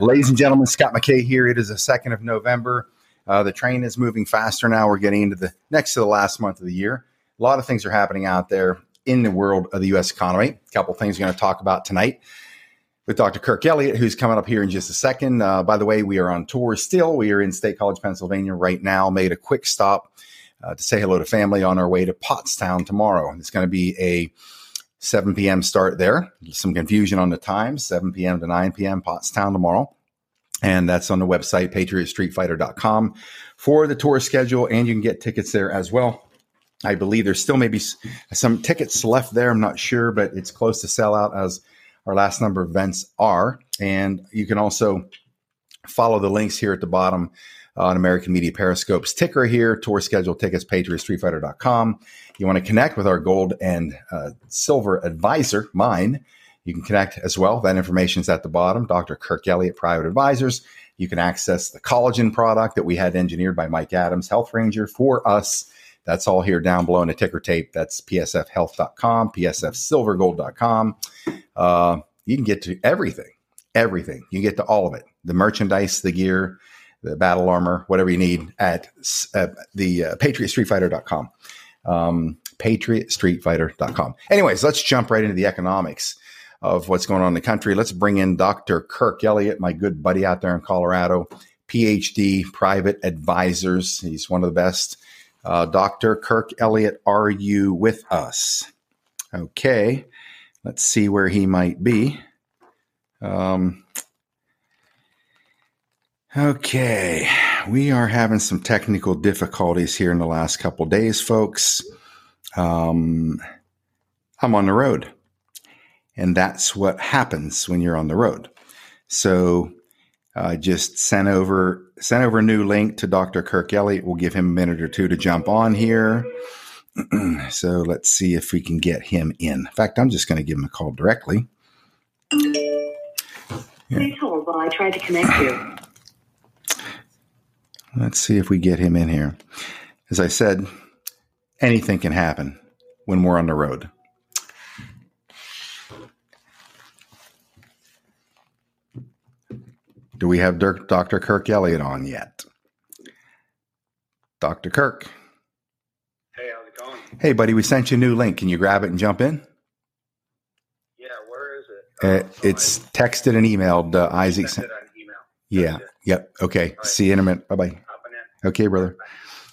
Ladies and gentlemen, Scott McKay here. It is the 2nd of November. Uh, the train is moving faster now. We're getting into the next to the last month of the year. A lot of things are happening out there in the world of the U.S. economy. A couple things we're going to talk about tonight with Dr. Kirk Elliott, who's coming up here in just a second. Uh, by the way, we are on tour still. We are in State College, Pennsylvania right now. Made a quick stop uh, to say hello to family on our way to Pottstown tomorrow. It's going to be a 7 p.m. start there. Some confusion on the times, 7 p.m. to 9 p.m. Pottstown tomorrow. And that's on the website, patriotstreetfighter.com for the tour schedule. And you can get tickets there as well. I believe there's still maybe some tickets left there. I'm not sure, but it's close to sell out as our last number of events are. And you can also follow the links here at the bottom on American Media Periscope's ticker here, tour schedule tickets, patriotstreetfighter.com. You want to connect with our gold and uh, silver advisor, mine. You can connect as well. That information is at the bottom. Dr. Kirk Elliott, Private Advisors. You can access the collagen product that we had engineered by Mike Adams, Health Ranger, for us. That's all here down below in a ticker tape. That's psfhealth.com, psfsilvergold.com. Uh, you can get to everything, everything. You get to all of it the merchandise, the gear, the battle armor, whatever you need at uh, the uh, patriotstreetfighter.com. Um, patriotstreetfighter.com. Anyways, let's jump right into the economics of what's going on in the country. Let's bring in Dr. Kirk Elliott, my good buddy out there in Colorado, PhD, private advisors. He's one of the best. Uh, Dr. Kirk Elliott, are you with us? Okay, let's see where he might be. Um, Okay, we are having some technical difficulties here in the last couple days, folks. Um, I'm on the road, and that's what happens when you're on the road. So, I uh, just sent over sent over a new link to Dr. Kirk Elliott. We'll give him a minute or two to jump on here. so let's see if we can get him in. In fact, I'm just going to give him a call directly. Please hold while I try to connect you. Let's see if we get him in here. As I said, anything can happen when we're on the road. Do we have Dirk, Dr. Kirk Elliott on yet? Dr. Kirk. Hey, how's it going? Hey, buddy, we sent you a new link. Can you grab it and jump in? Yeah, where is it? Uh, it's texted and emailed. Uh, Isaac sent it on email. Yeah. Yep. Okay. Right. See you in a minute. Bye bye. Okay, brother.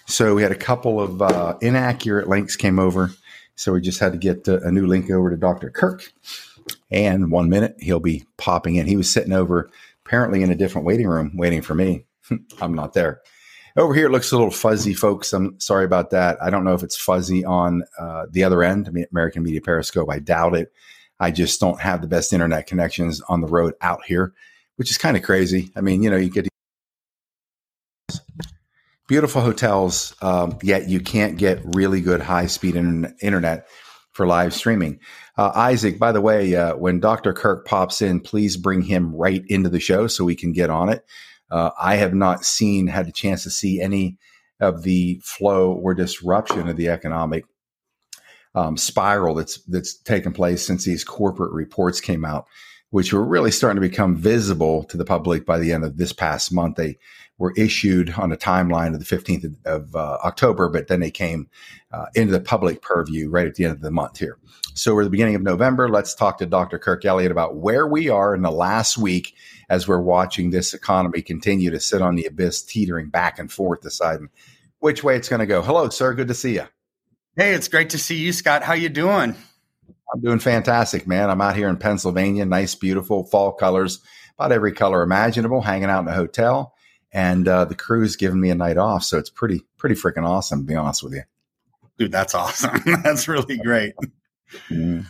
So we had a couple of uh, inaccurate links came over. So we just had to get a new link over to Dr. Kirk. And one minute he'll be popping in. He was sitting over apparently in a different waiting room waiting for me. I'm not there. Over here it looks a little fuzzy, folks. I'm sorry about that. I don't know if it's fuzzy on uh, the other end, American Media Periscope. I doubt it. I just don't have the best internet connections on the road out here, which is kind of crazy. I mean, you know, you get beautiful hotels, um, yet you can't get really good high speed internet for live streaming. Uh, Isaac, by the way, uh, when Dr. Kirk pops in, please bring him right into the show so we can get on it. Uh, I have not seen, had a chance to see any of the flow or disruption of the economic um, spiral that's that's taken place since these corporate reports came out, which were really starting to become visible to the public by the end of this past month. They were issued on a timeline of the 15th of uh, October, but then they came uh, into the public purview right at the end of the month here. So we're the beginning of November. Let's talk to Dr. Kirk Elliott about where we are in the last week as we're watching this economy continue to sit on the abyss, teetering back and forth, deciding which way it's going to go. Hello, sir. Good to see you. Hey, it's great to see you, Scott. How you doing? I'm doing fantastic, man. I'm out here in Pennsylvania. Nice, beautiful fall colors, about every color imaginable, hanging out in a hotel and uh, the crew's giving me a night off, so it's pretty pretty freaking awesome. To be honest with you, dude, that's awesome. that's really great. Mm-hmm.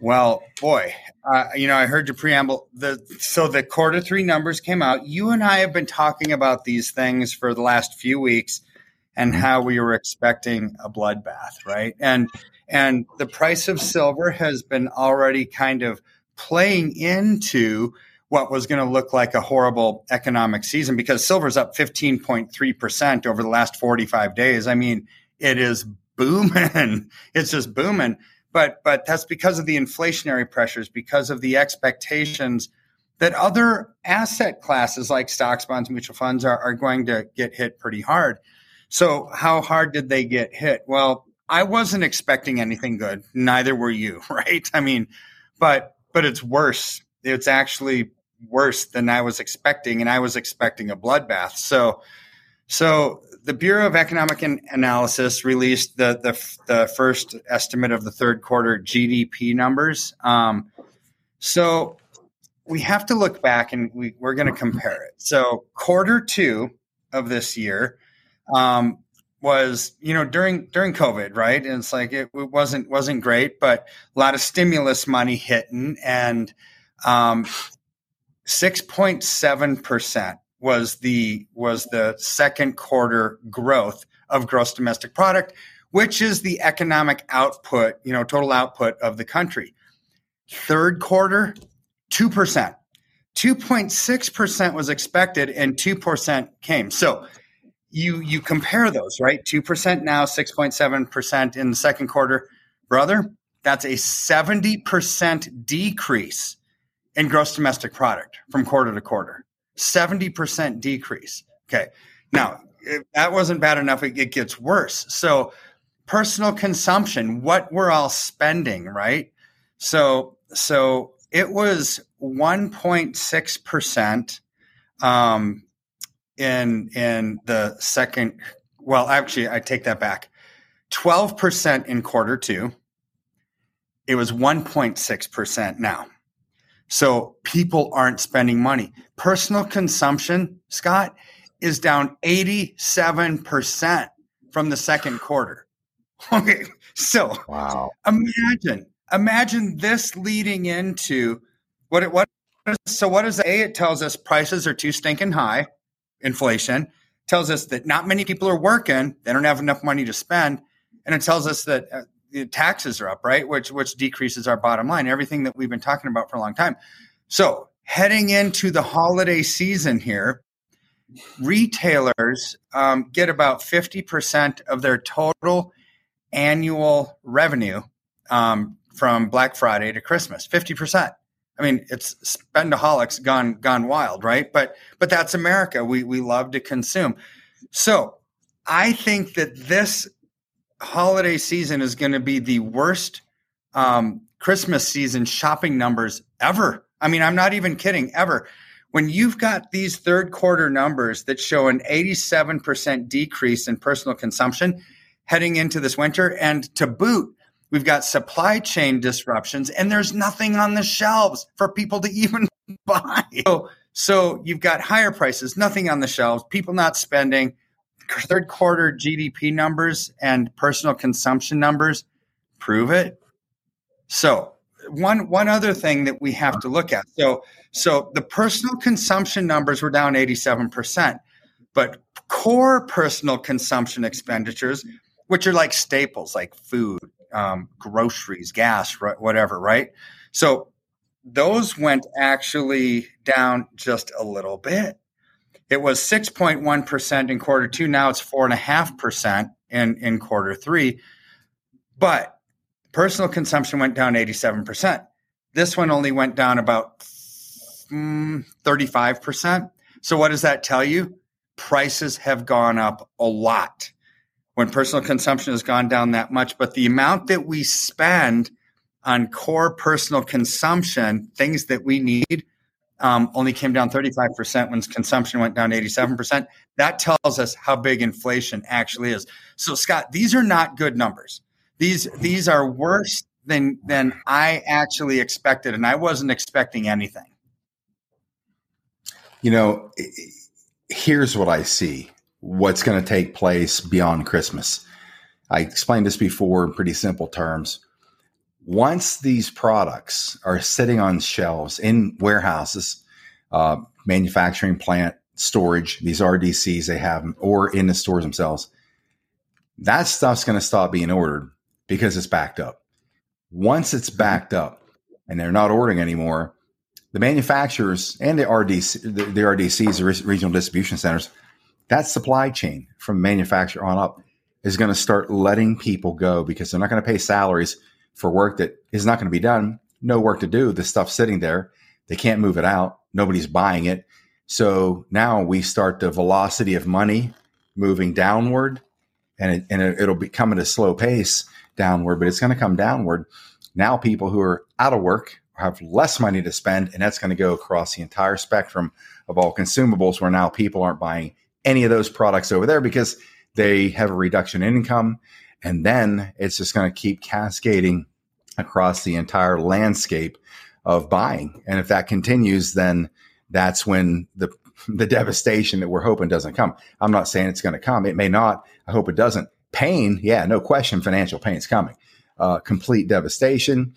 Well, boy, uh, you know, I heard your preamble. The so the quarter three numbers came out. You and I have been talking about these things for the last few weeks, and Mm-hmm. how we were expecting a bloodbath, right? And and the price of silver has been already kind of playing into what was going to look like a horrible economic season because silver's up 15.3% over the last 45 days. I mean, it is booming. It's just booming. But but that's because of the inflationary pressures, because of the expectations that other asset classes like stocks, bonds, mutual funds are, are going to get hit pretty hard. So how hard did they get hit? Well, I wasn't expecting anything good. Neither were you, right? I mean, but but it's worse. It's actually worse than I was expecting, and I was expecting a bloodbath. So so the Bureau of Economic Analysis released the, the the first estimate of the third quarter GDP numbers. Um, so we have to look back and we, we're going to compare it. So quarter two of this year um, was you know during during COVID, right? And it's like it, it wasn't wasn't great, but a lot of stimulus money hitting and um, six point seven percent was the was the second quarter growth of gross domestic product, which is the economic output, you know, total output of the country. Third quarter, two percent. 2.6% was expected and 2% came. So you you compare those, right? 2% now, 6.7% in the second quarter. Brother, that's a 70% decrease in gross domestic product from quarter to quarter. 70% decrease. Okay. Now, if that wasn't bad enough, it, it gets worse. So, personal consumption, what we're all spending, right? So, so it was 1.6% um, in in the second well actually I take that back. 12% in quarter 2 it was 1.6% now. So people aren't spending money. Personal consumption Scott is down 87% from the second quarter. Okay so Wow. imagine imagine this leading into what it what so what does a it tells us prices are too stinking high inflation tells us that not many people are working they don't have enough money to spend and it tells us that uh, the taxes are up right which which decreases our bottom line everything that we've been talking about for a long time so heading into the holiday season here retailers um, get about 50% of their total annual revenue um, from Black Friday to Christmas. Fifty percent. I mean, it's spendaholics gone gone wild, right? But but that's America. We we love to consume. So I think that this holiday season is going to be the worst um, Christmas season shopping numbers ever. I mean, I'm not even kidding. Ever. When you've got these third quarter numbers that show an 87% decrease in personal consumption heading into this winter, and to boot, we've got supply chain disruptions, and there's nothing on the shelves for people to even buy. So, so you've got higher prices, nothing on the shelves, people not spending. Third quarter GDP numbers and personal consumption numbers prove it. So one one other thing that we have to look at. So so the personal consumption numbers were down 87%, but core personal consumption expenditures, which are like staples like food, um, groceries, gas, whatever, right? So those went actually down just a little bit. It was 6.1% in quarter two. Now it's 4.5% in, in quarter three. But personal consumption went down 87%. This one only went down about mm, 35%. So, what does that tell you? Prices have gone up a lot when personal consumption has gone down that much. But the amount that we spend on core personal consumption, things that we need, um, only came down 35% when consumption went down 87%. That tells us how big inflation actually is. So, Scott, these are not good numbers. These these are worse than than I actually expected, and I wasn't expecting anything. You know, here's what I see what's going to take place beyond Christmas. I explained this before in pretty simple terms. once these products are sitting on shelves in warehouses, uh, manufacturing plant, storage, these RDCs they have, or in the stores themselves, that stuff's going to stop being ordered because it's backed up. Once it's backed up and they're not ordering anymore, the manufacturers and the RDC, the, the RDCs, the regional distribution centers, that supply chain from manufacturer on up is going to start letting people go because they're not going to pay salaries for work that is not going to be done. No work to do. The stuff's sitting there. They can't move it out. Nobody's buying it. So now we start the velocity of money moving downward and, it, and it, it'll be come at a slow pace downward, but it's going to come downward. Now people who are out of work have less money to spend, and that's going to go across the entire spectrum of all consumables where now people aren't buying any of those products over there because they have a reduction in income. And then it's just going to keep cascading across the entire landscape of buying. And if that continues, then that's when the the devastation that we're hoping doesn't come. I'm not saying it's going to come. It may not. I hope it doesn't. Pain, yeah, no question, financial pain is coming. Uh, complete devastation.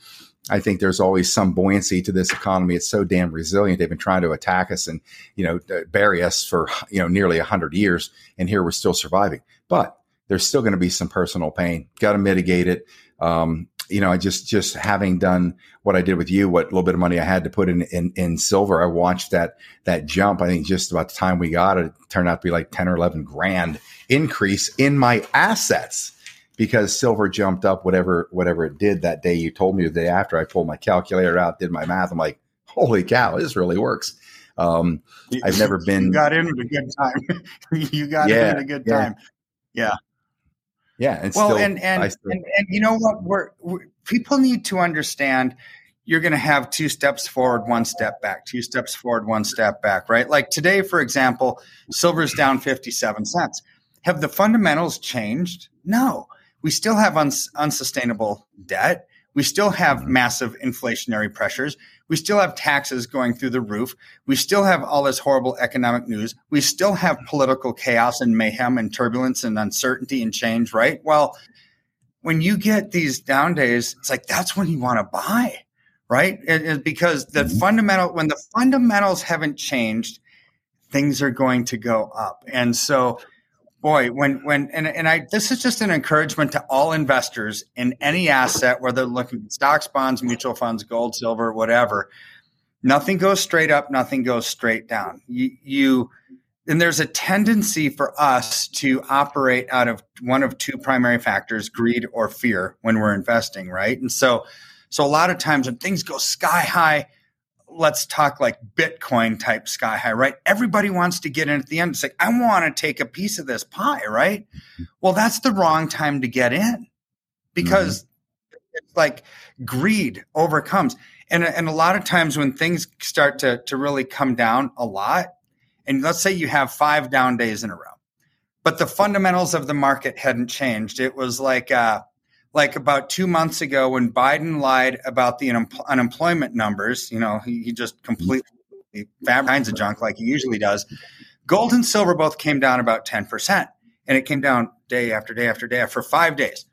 I think there's always some buoyancy to this economy. It's so damn resilient. They've been trying to attack us and you know bury us for you know nearly hundred years, and here we're still surviving. But there's still going to be some personal pain. Got to mitigate it. Um, you know, I just just having done what I did with you, what little bit of money I had to put in, in in silver, I watched that that jump. I think just about the time we got it, it turned out to be like ten or eleven grand increase in my assets because silver jumped up whatever whatever it did that day. You told me the day after I pulled my calculator out, did my math. I'm like, holy cow, this really works. Um, I've never been. You got in at a good time. you got yeah, in at a good time. Yeah. Yeah. And well, still, and and, still, and, and you know what? We're, we're people need to understand. You're going to have two steps forward, one step back. Two steps forward, one step back. Right? Like today, for example, silver's down 57 cents. Have the fundamentals changed? No we still have uns- unsustainable debt. We still have massive inflationary pressures. We still have taxes going through the roof. We still have all this horrible economic news. We still have political chaos and mayhem and turbulence and uncertainty and change, right? Well, when you get these down days, it's like that's when you want to buy, right? It, it, because the mm-hmm. fundamental, when the fundamentals haven't changed, things are going to go up. And so, boy when when and, and i this is just an encouragement to all investors in any asset whether looking at stocks bonds mutual funds gold silver whatever. Nothing goes straight up nothing goes straight down. You, you and there's a tendency for us to operate out of one of two primary factors greed or fear when we're investing right? And so so a lot of times when things go sky high let's talk like Bitcoin type sky high, right? Everybody wants to get in at the end. It's like, I want to take a piece of this pie, right? Well, that's the wrong time to get in because mm-hmm. it's like greed overcomes. And, and a lot of times when things start to, to really come down a lot, and let's say you have five down days in a row, but the fundamentals of the market hadn't changed. It was like, uh, like about two months ago when Biden lied about the un- unemployment numbers. You know, he, he just completely kinds of junk like he usually does. Gold and silver both came down about 10%. And it came down day after day after day for five days.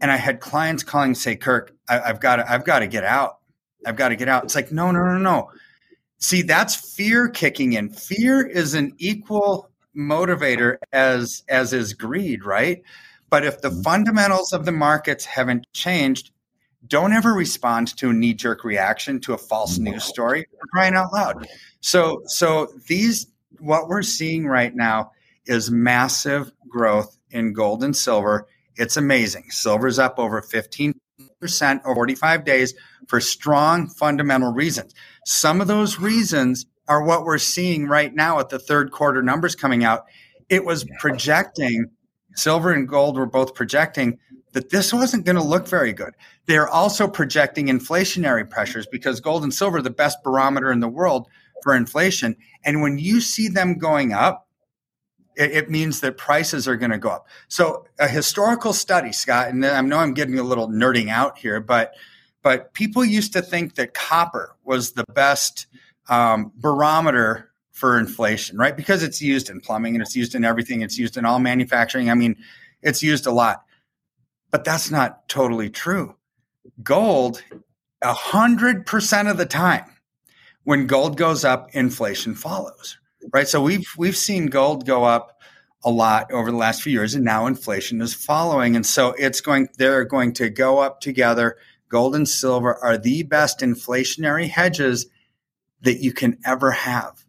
And I had clients calling say, Kirk, I, I've got to, I've got to get out. I've got to get out. It's like, no, no, no, no. See, that's fear kicking in. Fear is an equal motivator as as is greed, right? But if the mm-hmm. fundamentals of the markets haven't changed, don't ever respond to a knee jerk reaction to a false news story crying out loud. So, so these, what we're seeing right now is massive growth in gold and silver. It's amazing. Silver's up over 15% over 45 days for strong fundamental reasons. Some of those reasons are what we're seeing right now at the third quarter numbers coming out. It was projecting silver and gold were both projecting that this wasn't going to look very good. They're also projecting inflationary pressures because gold and silver are the best barometer in the world for inflation. And when you see them going up, it, it means that prices are going to go up. So a historical study, Scott, and I know I'm getting a little nerding out here, but but people used to think that copper was the best um, barometer for inflation, right? Because it's used in plumbing and it's used in everything. It's used in all manufacturing. I mean, it's used a lot. But that's not totally true gold, a hundred percent of the time, when gold goes up, inflation follows. Right. So we've we've seen gold go up a lot over the last few years, and now inflation is following. And so it's going they're going to go up together. Gold and silver are the best inflationary hedges that you can ever have.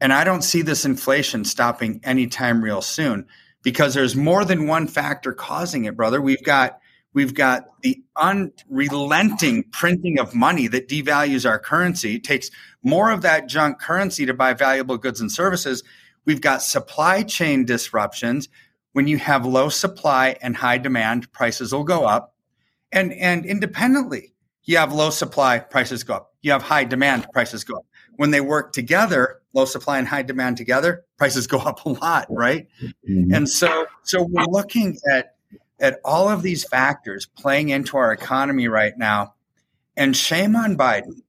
And I don't see this inflation stopping anytime real soon because there's more than one factor causing it, brother. We've got we've got the unrelenting printing of money that devalues our currency, takes more of that junk currency to buy valuable goods and services. We've got supply chain disruptions. When you have low supply and high demand, prices will go up. And and independently, you have low supply, prices go up. You have high demand, prices go up. When they work together, low supply and high demand together, prices go up a lot, right? Mm-hmm. And so, so we're looking at at all of these factors playing into our economy right now. And shame on Biden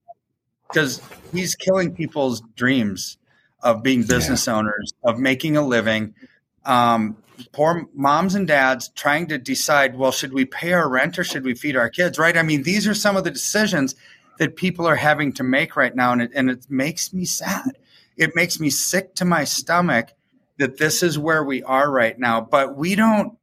because he's killing people's dreams of being business yeah. owners, of making a living. Um, poor moms and dads trying to decide, well, should we pay our rent or should we feed our kids, right? I mean, these are some of the decisions that people are having to make right now. And it, and it makes me sad. It makes me sick to my stomach that this is where we are right now. But we don't,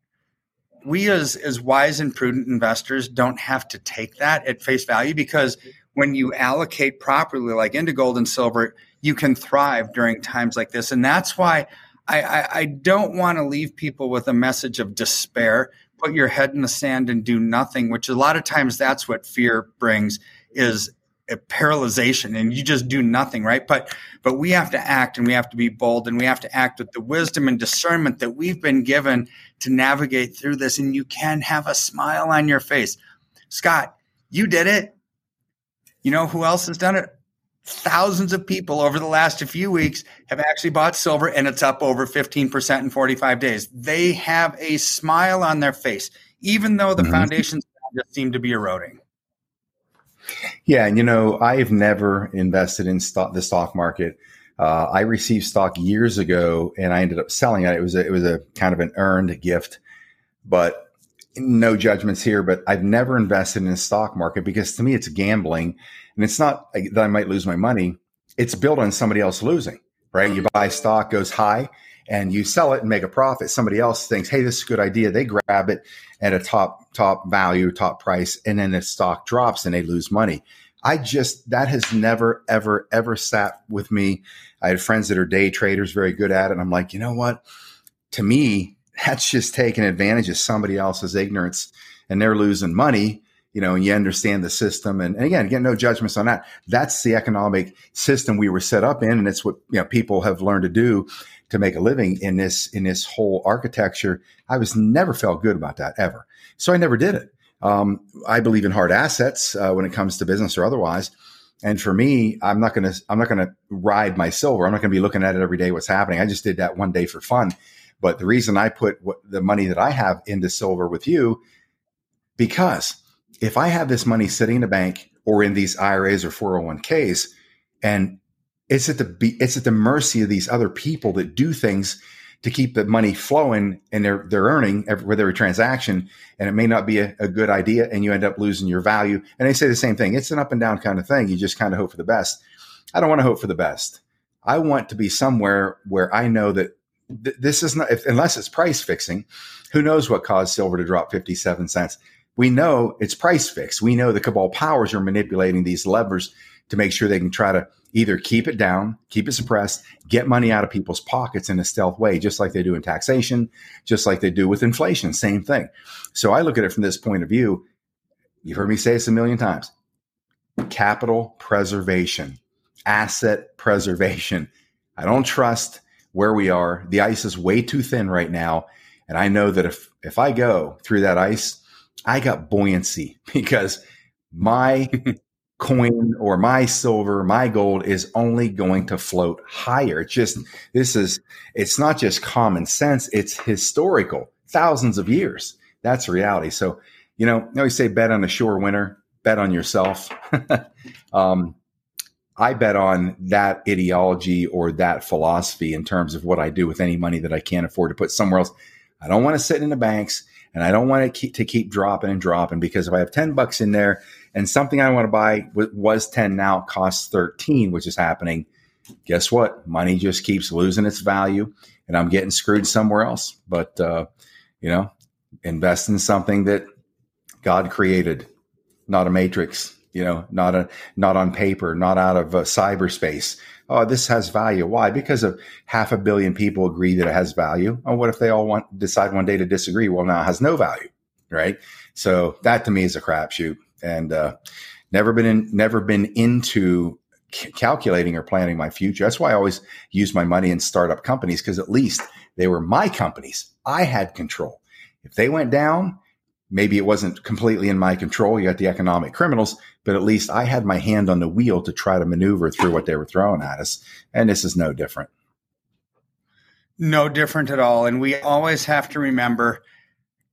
we as, as wise and prudent investors don't have to take that at face value because when you allocate properly, like into gold and silver, you can thrive during times like this. And that's why I, I, I don't want to leave people with a message of despair. Put your head in the sand and do nothing, which a lot of times that's what fear brings is paralyzation and you just do nothing right? But but we have to act and we have to be bold and we have to act with the wisdom and discernment that we've been given to navigate through this. And you can have a smile on your face. Scott you did it. You know who else has done it? Thousands of people over the last few weeks have actually bought silver and it's up over 15% in 45 days. They have a smile on their face even though the mm-hmm. foundations just seem to be eroding yeah, and you know, I've never invested in stock, the stock market. Uh, I received stock years ago, and I ended up selling it. It was a, it was a kind of an earned gift, but no judgments here. But I've never invested in the stock market because to me, it's gambling, and it's not that I might lose my money. It's built on somebody else losing, right? You buy stock goes high, and you sell it and make a profit. Somebody else thinks, "Hey, this is a good idea." They grab it at a top top value, top price, and then the stock drops and they lose money. I just that has never ever ever sat with me. I had friends that are day traders, very good at it. And I'm like, you know what? To me, that's just taking advantage of somebody else's ignorance, and they're losing money. You know, and you understand the system. And, and again, get no judgments on that. That's the economic system we were set up in, and it's what you know people have learned to do to make a living in this in this whole architecture. I was never felt good about that ever, so I never did it. Um, I believe in hard assets uh, when it comes to business or otherwise. And for me, I'm not gonna I'm not gonna ride my silver. I'm not gonna be looking at it every day. What's happening? I just did that one day for fun. But the reason I put what, the money that I have into silver with you, because if I have this money sitting in a bank or in these IRAs or 401ks, and it's at the it's at the mercy of these other people that do things to keep the money flowing and they're they're earning every, with every transaction and it may not be a, a, good idea and you end up losing your value. And they say the same thing. It's an up and down kind of thing. You just kind of hope for the best. I don't want to hope for the best. I want to be somewhere where i know that th- this is not if, unless it's price fixing who knows what caused silver to drop 57 cents. We know it's price fixed. We know the cabal powers are manipulating these levers to make sure they can try to either keep it down, keep it suppressed, get money out of people's pockets in a stealth way, just like they do in taxation, just like they do with inflation, same thing. So I look at it from this point of view. You've heard me say this a million times capital preservation, asset preservation. I don't trust where we are. The ice is way too thin right now. And I know that if, if I go through that ice, I got buoyancy because my coin or my silver, my gold is only going to float higher. It's just, this is, it's not just common sense, it's historical, thousands of years. That's reality. So, you know, I always say bet on a sure winner, bet on yourself. um, I bet on that ideology or that philosophy in terms of what I do with any money that I can't afford to put somewhere else. I don't want to sit in the banks and I don't want it to keep dropping and dropping because if I have 10 bucks in there and something I want to buy was 10 now costs 13, which is happening, guess what? Money just keeps losing its value and I'm getting screwed somewhere else. But, uh, you know, invest in something that God created, not a matrix, you know, not a, not on paper, not out of uh, cyberspace. Oh, this has value. Why? Because of half a billion people agree that it has value. Oh, what if they all want decide one day to disagree? Well, now it has no value, right? So that to me is a crapshoot, and uh, never been in, never been into calculating or planning my future. That's why I always use my money in startup companies because at least they were my companies. I had control. If they went down, maybe it wasn't completely in my control. You got the economic criminals, but at least I had my hand on the wheel to try to maneuver through what they were throwing at us. And this is no different. No different at all. And we always have to remember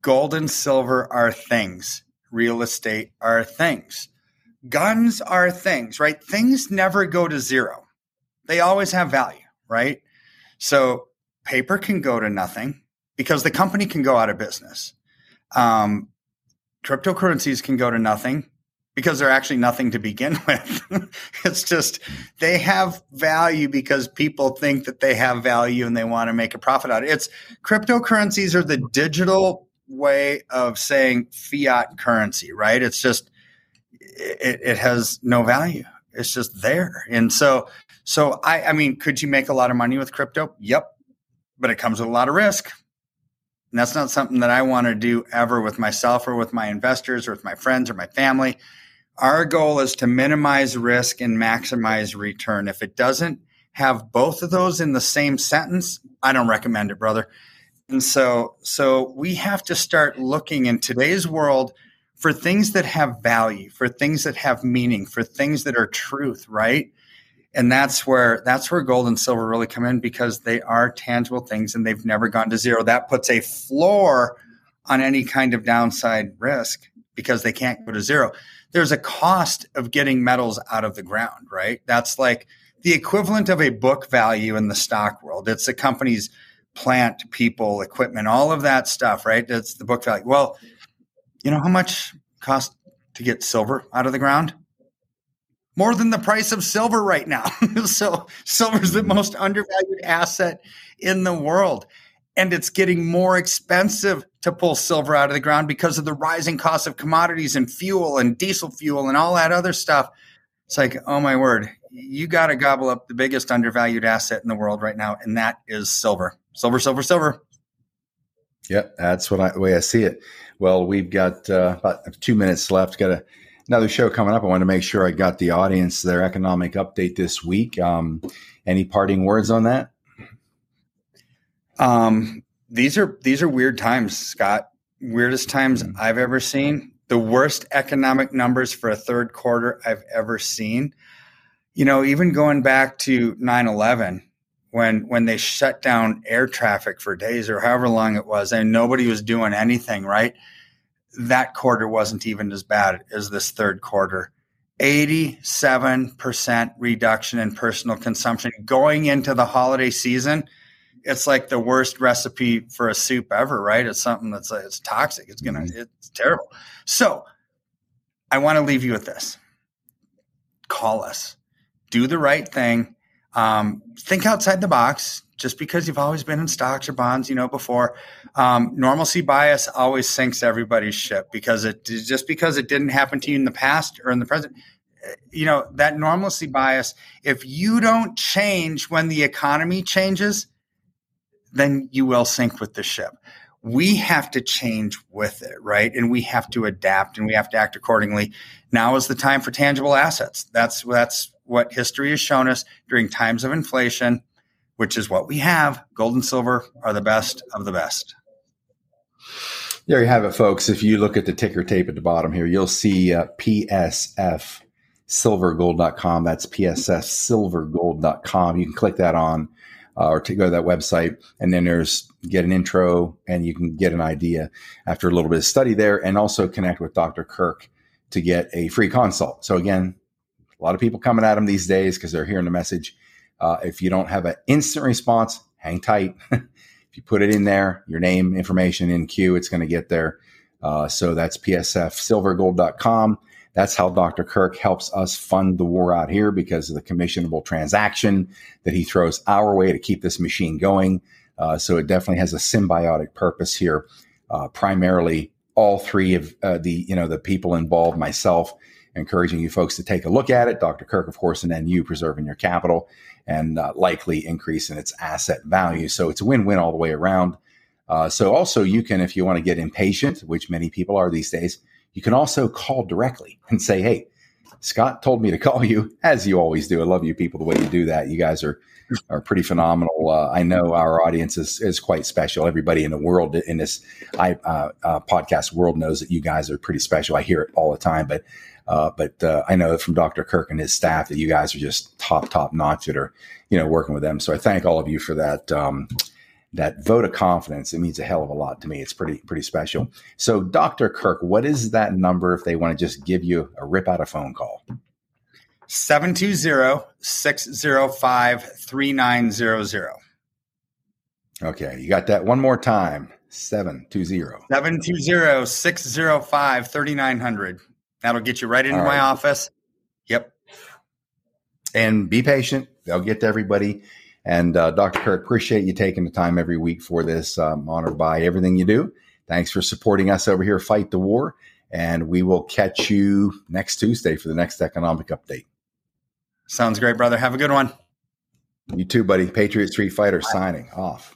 gold and silver are things, real estate are things guns are things, right? Things never go to zero. They always have value, right? So paper can go to nothing because the company can go out of business. Um, cryptocurrencies can go to nothing because they're actually nothing to begin with. it's just they have value because people think that they have value and they want to make a profit out of it. It's cryptocurrencies are the digital way of saying fiat currency, right? It's just it, it has no value. It's just there. And so, so I, I mean, could you make a lot of money with crypto? Yep. But it comes with a lot of risk. And that's not something that I want to do ever with myself or with my investors or with my friends or my family. Our goal is to minimize risk and maximize return. If it doesn't have both of those in the same sentence, I don't recommend it, brother. And so, so we have to start looking in today's world for things that have value, for things that have meaning, for things that are truth, right? And that's where that's where gold and silver really come in because they are tangible things and they've never gone to zero. That puts a floor on any kind of downside risk because they can't go to zero. There's a cost of getting metals out of the ground, right? That's like the equivalent of a book value in the stock world. It's a company's plant, people, equipment, all of that stuff, right? That's the book value. Well, you know how much cost to get silver out of the ground? More than the price of silver right now. so silver is the most undervalued asset in the world. And it's getting more expensive to pull silver out of the ground because of the rising cost of commodities and fuel and diesel fuel and all that other stuff. It's like, oh my word, you got to gobble up the biggest undervalued asset in the world right now, and that is silver. Silver, silver, silver. Yep, that's what I, the way I see it. Well, we've got uh, about two minutes left. Got a, another show coming up. I want to make sure I got the audience their economic update this week. Um, any parting words on that? Um, these are these are weird times, Scott. Weirdest times mm-hmm. I've ever seen. The worst economic numbers for a third quarter I've ever seen. You know, even going back to 9 11, when when they shut down air traffic for days or however long it was and nobody was doing anything right that quarter wasn't even as bad as this third quarter. 87% reduction in personal consumption going into the holiday season. It's like the worst recipe for a soup ever right? It's something that's it's toxic. It's gonna mm-hmm. it's terrible. So i want to leave you with this. Call us. Do the right thing um, think outside the box. Just because you've always been in stocks or bonds, you know, before, um, normalcy bias always sinks everybody's ship because it just because it didn't happen to you in the past or in the present. Eh, you know that normalcy bias. If you don't change when the economy changes, then you will sink with the ship we have to change with it, right? And we have to adapt and we have to act accordingly. Now is the time for tangible assets. That's that's what history has shown us during times of inflation, which is what we have. Gold and silver are the best of the best. There you have it, folks. If you look at the ticker tape at the bottom here, you'll see uh, PSF silvergold.com. That's PSF silvergold.com. You can click that on uh, or to go to that website. And then there's get an intro and you can get an idea after a little bit of study there and also connect with Dr. Kirk to get a free consult. So again, a lot of people coming at him these days because they're hearing the message. Uh, if you don't have an instant response, hang tight. If you put it in there, your name, information in queue, it's going to get there. Uh, so that's psfsilvergold.com. That's how Dr. Kirk helps us fund the war out here because of the commissionable transaction that he throws our way to keep this machine going. Uh, so it definitely has a symbiotic purpose here. Uh, primarily, all three of uh, the you know the people involved, myself, encouraging you folks to take a look at it. Dr. Kirk, of course, and then you preserving your capital and uh, likely increasing its asset value. So it's a win-win all the way around. Uh, so also you can, if you want to get impatient, which many people are these days, you can also call directly and say, "Hey, Scott told me to call you," as you always do. I love you people the way you do that. You guys are are pretty phenomenal. Uh, I know our audience is is quite special. Everybody in the world in this I, uh, uh, podcast world knows that you guys are pretty special. I hear it all the time, but uh, but uh, I know from Dr. Kirk and his staff that you guys are just top top notch that are you know working with them. So I thank all of you for that. Um, that vote of confidence, it means a hell of a lot to me. It's pretty pretty special. So, Dr. Kirk, what is that number if they want to just give you a rip out a phone call? 720-605-3900. Okay, you got that one more time. 720. 720-605-3900. That'll get you right into All my office. Yep. And be patient. They'll get to everybody. And uh, Dr. Kirk, appreciate you taking the time every week for this. Um, honored by everything you do. Thanks for supporting us over here, Fight the War. And we will catch you next Tuesday for the next economic update. Sounds great, brother. Have a good one. You too, buddy. Patriot Street Fighter signing off.